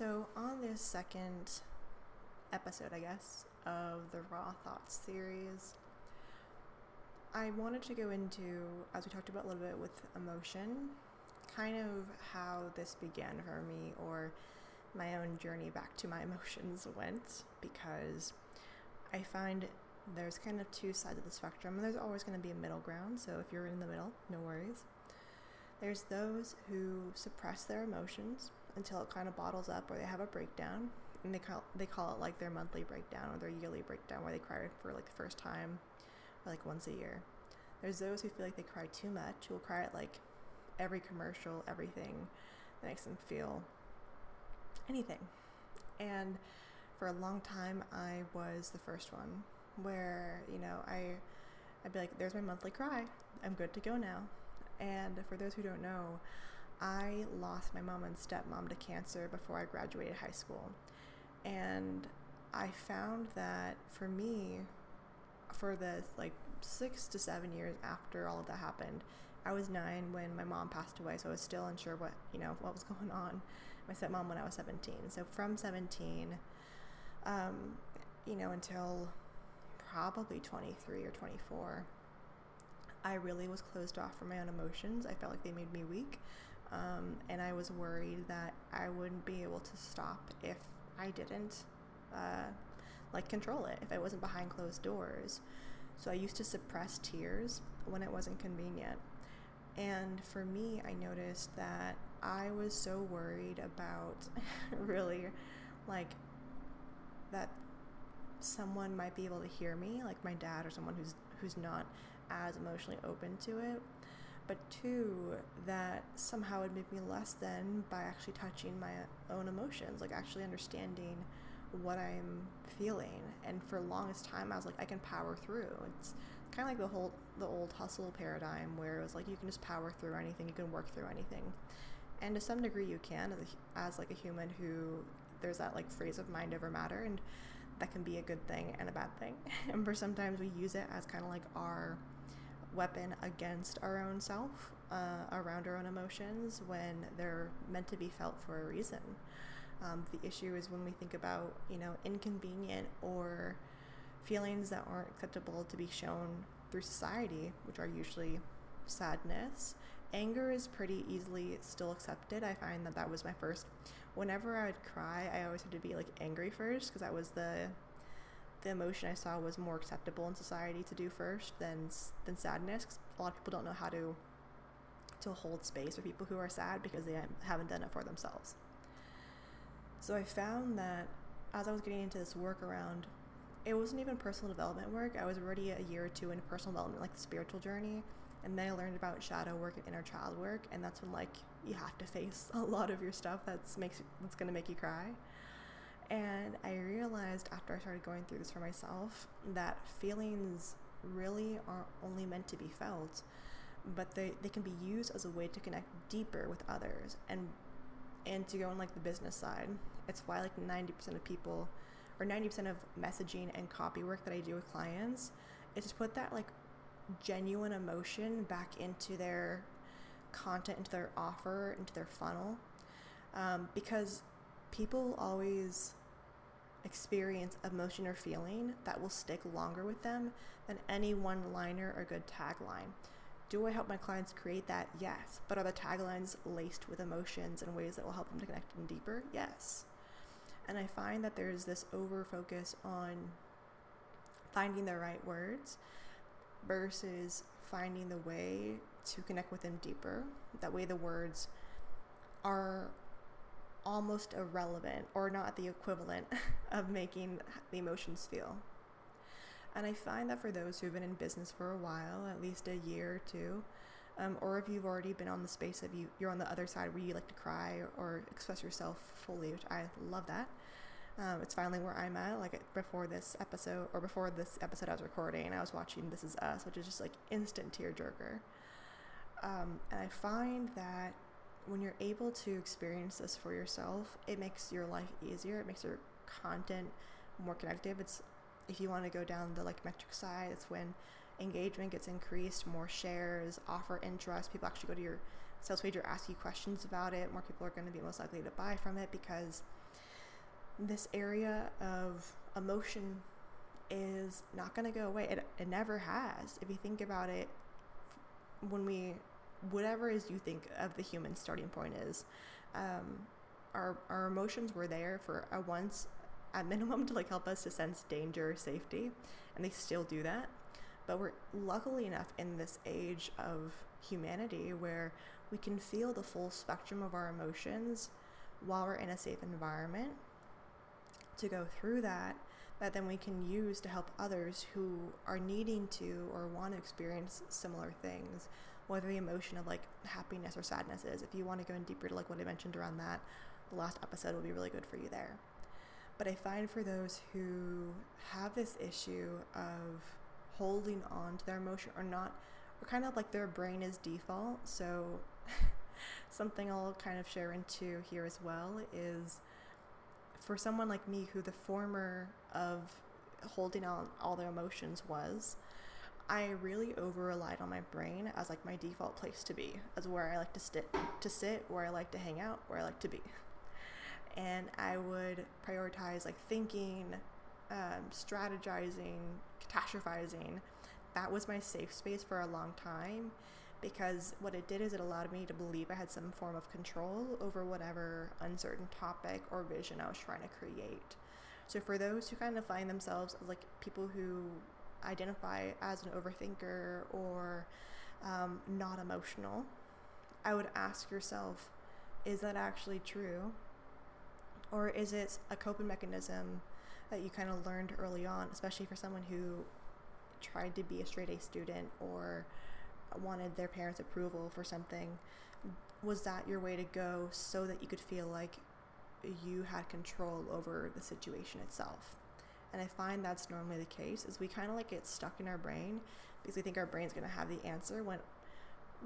So, on this second episode, I guess, of the Raw Thoughts series, I wanted to go into, as we talked about a little bit with emotion, kind of how this began for me or my own journey back to my emotions went because I find there's kind of two sides of the spectrum and there's always going to be a middle ground. So if you're in the middle, no worries. There's those who suppress their emotions until it kind of bottles up or they have a breakdown and they call they call it like their monthly breakdown or their yearly breakdown where they cry for like the first time or like once a year. There's those who feel like they cry too much, who will cry at like every commercial, everything that makes them feel anything. And for a long time I was the first one where, you know, I I'd be like, there's my monthly cry. I'm good to go now. And for those who don't know, I lost my mom and stepmom to cancer before I graduated high school. And I found that for me, for the like six to seven years after all of that happened, I was nine when my mom passed away, so I was still unsure what you know what was going on. My stepmom when I was 17. So from 17, um, you know, until probably 23 or 24, I really was closed off from my own emotions. I felt like they made me weak. Um, and I was worried that I wouldn't be able to stop if I didn't uh, like control it, if I wasn't behind closed doors. So I used to suppress tears when it wasn't convenient. And for me, I noticed that I was so worried about really like that someone might be able to hear me, like my dad or someone who's who's not as emotionally open to it. But two, that somehow would make me less than by actually touching my own emotions, like actually understanding what I'm feeling. And for longest time, I was like, I can power through. It's kind of like the whole the old hustle paradigm where it was like you can just power through anything, you can work through anything, and to some degree you can as, a, as like a human who there's that like phrase of mind over matter, and that can be a good thing and a bad thing. and for sometimes we use it as kind of like our weapon against our own self, uh, around our own emotions when they're meant to be felt for a reason. Um, the issue is when we think about, you know, inconvenient or feelings that aren't acceptable to be shown through society, which are usually sadness. Anger is pretty easily still accepted. I find that that was my first. Whenever I would cry, I always had to be like angry first because that was the the emotion I saw was more acceptable in society to do first than than sadness. Cause a lot of people don't know how to to hold space for people who are sad because they haven't done it for themselves. So I found that as I was getting into this work around, it wasn't even personal development work. I was already a year or two into personal development, like the spiritual journey. And then I learned about shadow work and inner child work, and that's when like you have to face a lot of your stuff that's makes that's gonna make you cry. And I realized after I started going through this for myself that feelings really aren't only meant to be felt, but they, they can be used as a way to connect deeper with others and and to go on like the business side. It's why like 90% of people or 90% of messaging and copy work that I do with clients is to put that like genuine emotion back into their content, into their offer, into their funnel. Um, because people always experience emotion or feeling that will stick longer with them than any one liner or good tagline. Do I help my clients create that? Yes. But are the taglines laced with emotions in ways that will help them to connect them deeper? Yes. And I find that there's this over focus on finding the right words versus finding the way to connect with them deeper. That way, the words are almost irrelevant or not the equivalent of making the emotions feel. And I find that for those who've been in business for a while, at least a year or two, um, or if you've already been on the space of you, you're on the other side where you like to cry or, express yourself fully, which I love that. Um, it's finally where I'm at. Like before this episode, or before this episode I was recording, I was watching This Is Us, which is just like instant tearjerker. Um, and I find that when you're able to experience this for yourself, it makes your life easier. It makes your content more connective. It's if you want to go down the like metric side, it's when engagement gets increased, more shares, offer interest, people actually go to your sales page or ask you questions about it, more people are going to be most likely to buy from it because this area of emotion is not going to go away. It, it never has. If you think about it, when we, whatever is you think of the human starting point is, um, our, our emotions were there for a once at minimum to like help us to sense danger, safety, and they still do that. But we're luckily enough in this age of humanity where we can feel the full spectrum of our emotions while we're in a safe environment to go through that that then we can use to help others who are needing to or want to experience similar things whether the emotion of like happiness or sadness is if you want to go in deeper to like what i mentioned around that the last episode will be really good for you there. But i find for those who have this issue of holding on to their emotion or not or kind of like their brain is default so something i'll kind of share into here as well is for someone like me who the former of holding on all their emotions was I really over relied on my brain as like my default place to be, as where I like to sit, to sit, where I like to hang out, where I like to be, and I would prioritize like thinking, um, strategizing, catastrophizing. That was my safe space for a long time, because what it did is it allowed me to believe I had some form of control over whatever uncertain topic or vision I was trying to create. So for those who kind of find themselves like people who identify as an overthinker or um, not emotional, I would ask yourself, is that actually true? Or is it a coping mechanism that you kind of learned early on, especially for someone who tried to be a straight A student or wanted their parents' approval for something, was that your way to go so that you could feel like you had control over the situation itself? And I find that's normally the case is we kind of like get stuck in our brain because we think our brain's going to have the answer when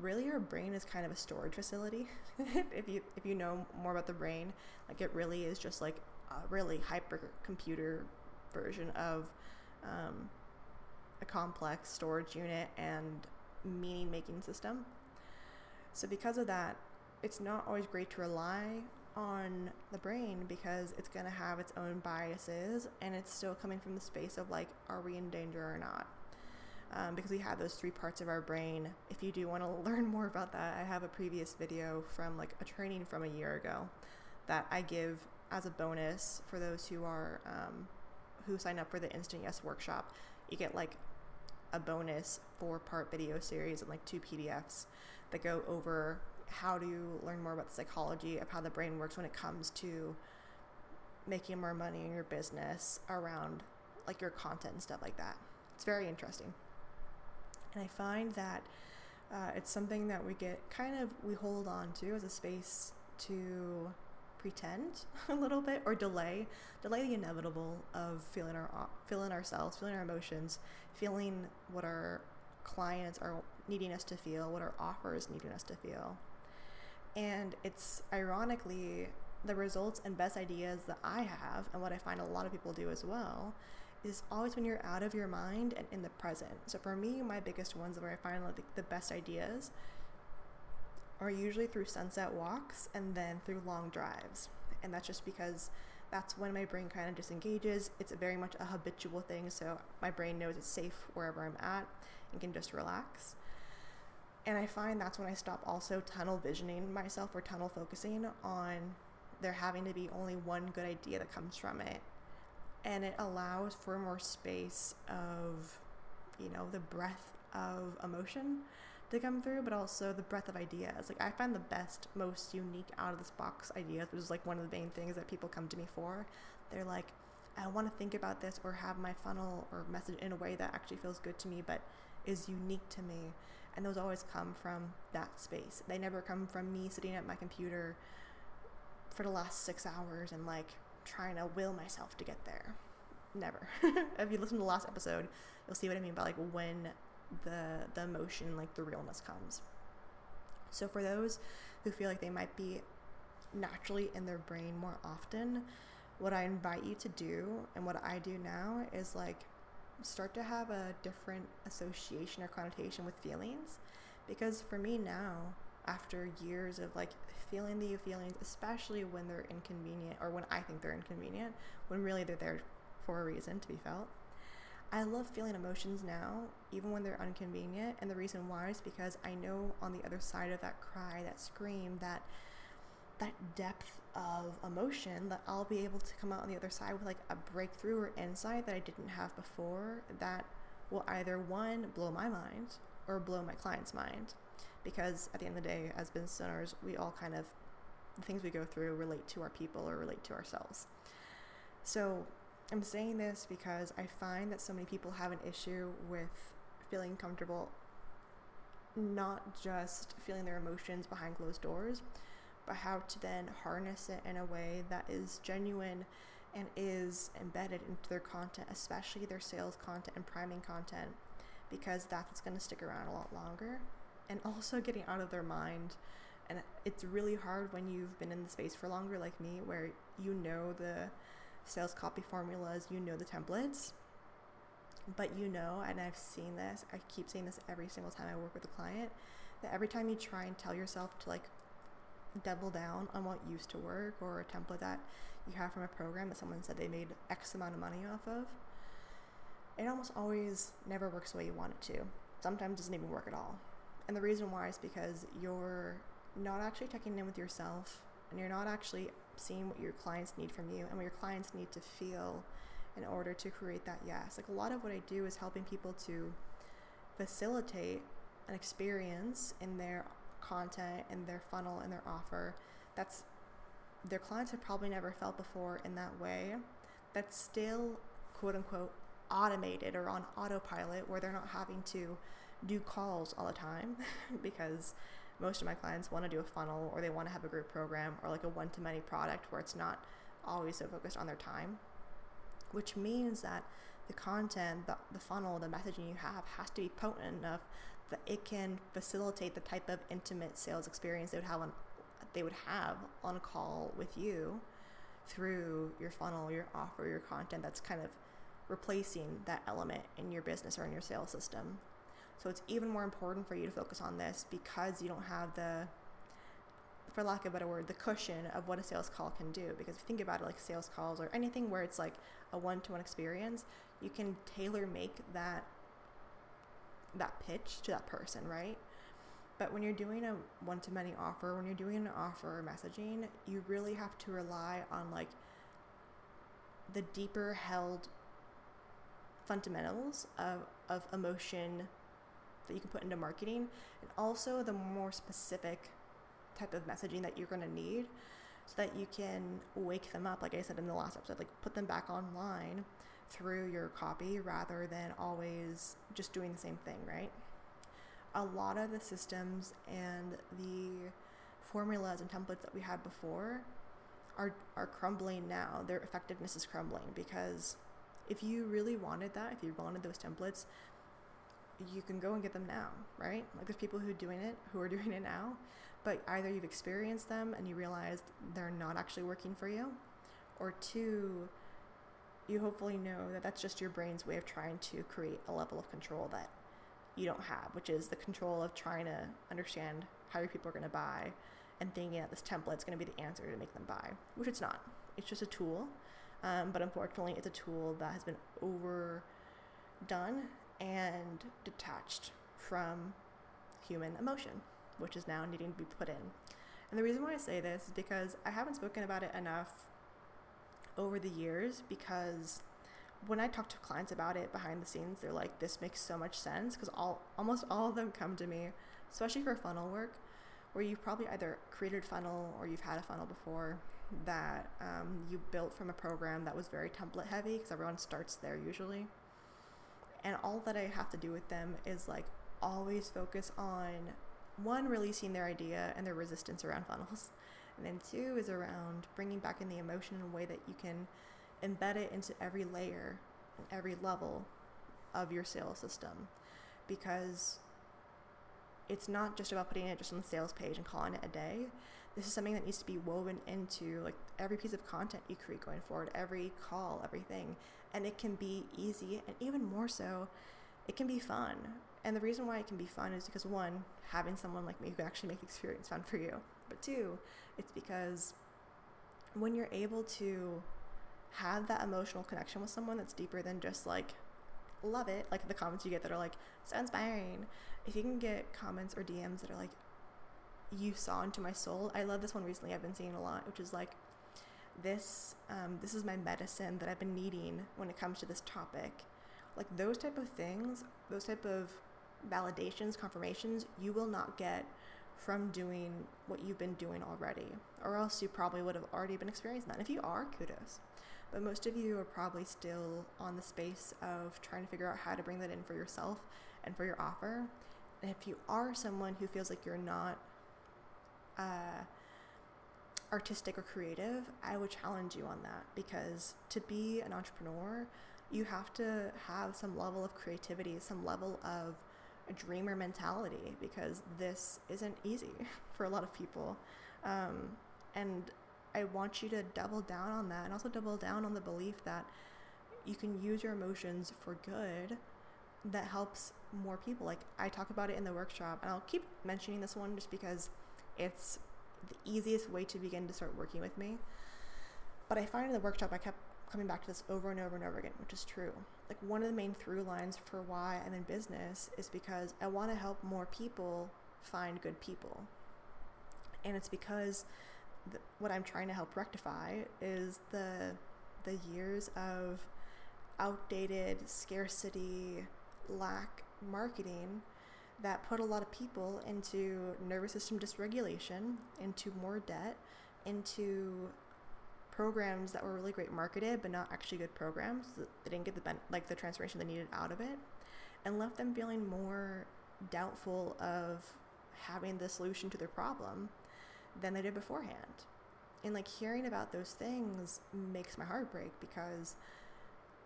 really our brain is kind of a storage facility. if you if you know more about the brain, like it really is just like a really hyper computer version of um, a complex storage unit and meaning making system. So, because of that, it's not always great to rely on the brain because it's going to have its own biases and it's still coming from the space of like, are we in danger or not? Um, because we have those three parts of our brain. If you do want to learn more about that, I have a previous video from like a training from a year ago that I give as a bonus for those who are um, who sign up for the Instant Yes workshop. You get like a bonus four part video series and like two PDFs that go over how to learn more about the psychology of how the brain works when it comes to making more money in your business around like your content and stuff like that. It's very interesting. And I find that uh, it's something that we get kind of, we hold on to as a space to pretend a little bit or delay delay the inevitable of feeling our feeling ourselves feeling our emotions feeling what our clients are needing us to feel what our offer is needing us to feel and it's ironically the results and best ideas that i have and what i find a lot of people do as well is always when you're out of your mind and in the present so for me my biggest ones where i find like the best ideas are usually through sunset walks and then through long drives. And that's just because that's when my brain kind of disengages. It's very much a habitual thing, so my brain knows it's safe wherever I'm at and can just relax. And I find that's when I stop also tunnel visioning myself or tunnel focusing on there having to be only one good idea that comes from it. And it allows for more space of, you know, the breath of emotion to come through, but also the breadth of ideas. Like I find the best, most unique out of this box ideas, which is like one of the main things that people come to me for. They're like, I want to think about this or have my funnel or message in a way that actually feels good to me, but is unique to me. And those always come from that space. They never come from me sitting at my computer for the last six hours and like trying to will myself to get there. Never. if you listen to the last episode, you'll see what I mean by like when the the emotion like the realness comes so for those who feel like they might be naturally in their brain more often what i invite you to do and what i do now is like start to have a different association or connotation with feelings because for me now after years of like feeling the feelings, especially when they're inconvenient or when I think they're inconvenient, when really they're there for a reason to be felt. I love feeling emotions now, even when they're inconvenient. And the reason why is because I know on the other side of that cry, that scream, that that depth of emotion that I'll be able to come out on the other side with like a breakthrough or insight that I didn't have before that will either one blow my mind or blow my client's mind. Because at the end of the day as business owners we all kind of the things we go through relate to our people or relate to ourselves. So i'm saying this because i find that so many people have an issue with feeling comfortable not just feeling their emotions behind closed doors but how to then harness it in a way that is genuine and is embedded into their content, especially their sales content and priming content, because that's going to stick around a lot longer. And also getting out of their mind. And it's really hard when you've been in the space for longer, like me, where you know the sales copy formulas, you know the templates, but you know, and I've seen this, I keep saying this every single time I work with a client, that every time you try and tell yourself to like double down on what used to work or a template that you have from a program that someone said they made X amount of money off of, it almost always never works the way you want it to. Sometimes it doesn't even work at all. And the reason why is because you're not actually checking in with yourself and you're not actually seeing what your clients need from you and what your clients need to feel in order to create that yes. Like a lot of what I do is helping people to facilitate an experience in their content and their funnel and their offer that's their clients have probably never felt before in that way. That's still quote unquote automated or on autopilot where they're not having to do calls all the time because most of my clients want to do a funnel or they want to have a group program or like a one to many product where it's not always so focused on their time which means that the content the, the funnel the messaging you have has to be potent enough it can facilitate the type of intimate sales experience they would have on they would have on a call with you through your funnel, your offer, your content that's kind of replacing that element in your business or in your sales system. So it's even more important for you to focus on this because you don't have the for lack of a better word, the cushion of what a sales call can do. Because if you think about it like sales calls or anything where it's like a one to one experience, you can tailor make that that pitch to that person, right? But when you're doing a one to many offer, when you're doing an offer messaging, you really have to rely on like the deeper held fundamentals of, of emotion that you can put into marketing and also the more specific type of messaging that you're going to need so that you can wake them up like i said in the last episode like put them back online through your copy rather than always just doing the same thing, right? A lot of the systems and the formulas and templates that we had before are are crumbling now. Their effectiveness is crumbling because if you really wanted that, if you wanted those templates, you can go and get them now, right? Like there's people who are doing it, who are doing it now, but either you've experienced them and you realized they're not actually working for you, or two, you hopefully know that that's just your brain's way of trying to create a level of control that you don't have, which is the control of trying to understand how your people are going to buy and thinking that this template is going to be the answer to make them buy, which it's not. It's just a tool. Um, but unfortunately, it's a tool that has been overdone and detached from human emotion, which is now needing to be put in. And the reason why I say this is because I haven't spoken about it enough over the years because when I talk to clients about it behind the scenes, they're like, "This makes so much sense." Because all almost all of them come to me, especially for funnel work, where you've probably either created funnel or you've had a funnel before that um, you built from a program that was very template heavy because everyone starts there usually. And all that I have to do with them is like always focus on one releasing their idea and their resistance around funnels and then two is around bringing back in the emotion in a way that you can embed it into every layer and every level of your sales system. Because it's not just about putting it just on the sales page and calling it a day. This is something that needs to be woven into like every piece of content you create going forward, every call, everything. And it can be easy and even more so it can be fun. And the reason why it can be fun is because one, having someone like me who can actually make the experience fun for you. But two, it's because when you're able to have that emotional connection with someone that's deeper than just like love it, like the comments you get that are like so inspiring. If you can get comments or DMs that are like you saw into my soul. I love this one recently. I've been seeing a lot, which is like this um, this is my medicine that I've been needing when it comes to this topic. Like those type of things, those type of validations, confirmations, you will not get from doing what you've been doing already, or else you probably would have already been experiencing that. if you are, kudos. But most of you are probably still on the space of trying to figure out how to bring that in for yourself and for your offer. And if you are someone who feels like you're not uh, artistic or creative, I would challenge you on that because to be an entrepreneur, you have to have some level of creativity, some level of dreamer mentality because this isn't easy for a lot of people. Um, and I want you to double down on that and also double down on the belief that you can use your emotions for good that helps more people. Like I talk about it in the workshop, and I'll keep mentioning this one just because it's the easiest way to begin to start working with me. But I find in the workshop, I kept coming back to this over and over and over again, which is true. Like, one of the main through lines for why I'm in business is because I want to help more people find good people. And it's because th- what I'm trying to help rectify is the the years of outdated scarcity, lack marketing that put a lot of people into nervous system dysregulation, into more debt, into programs that were really great marketed but not actually good programs. They didn't get the ben- like the transformation they needed out of it, and left them feeling more doubtful of having the solution to their problem than they did beforehand. And like hearing about those things makes my heart break because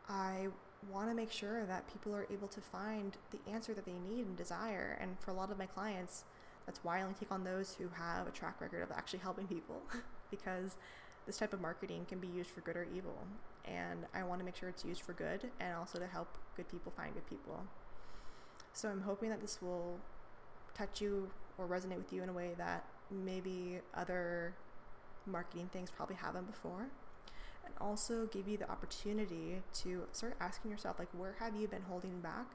I want to make sure that people are able to find the answer that they need and desire. And for a lot of my clients, that's why I only take on those who have a track record of actually helping people because this type of marketing can be used for good or evil. And I want to make sure it's used for good and also to help good people find good people. So I'm hoping that this will touch you or resonate with you in a way that maybe other marketing things probably haven't before and also give you the opportunity to start asking yourself like where have you been holding back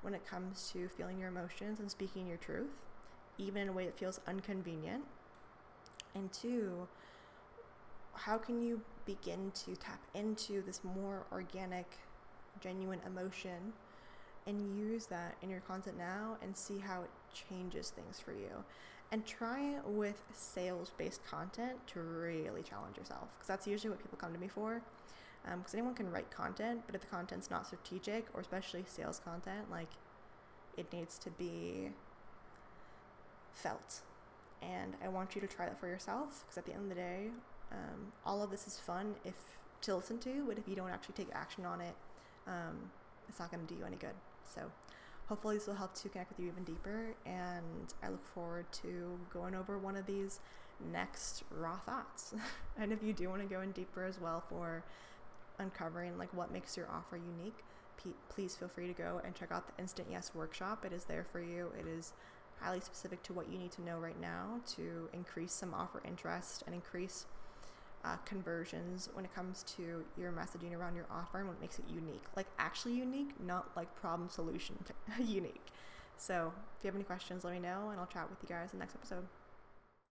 when it comes to feeling your emotions and speaking your truth even in a way that feels inconvenient and two how can you begin to tap into this more organic genuine emotion and use that in your content now and see how it changes things for you? And try it with sales based content to really challenge yourself because that's usually what people come to me for because um, anyone can write content but if the content's not strategic or especially sales content like it needs to be felt. And i want you to try that for yourself because at the end of the day um, all of this is fun if to listen to but if you don't actually take action on it um, it's not going to do you any good. So hopefully this will help to connect with you even deeper and i look forward to going over one of these next raw thoughts. And if you do want to go in deeper as well for uncovering like what makes your offer unique please feel free to go and check out the instant yes workshop. It is there for you. It is highly specific to what you need to know right now to increase some offer interest and increase uh, conversions when it comes to your messaging around your offer and what makes it unique. Like actually unique, not like problem solution unique. So if you have any questions, let me know and I'll chat with you guys in the next episode.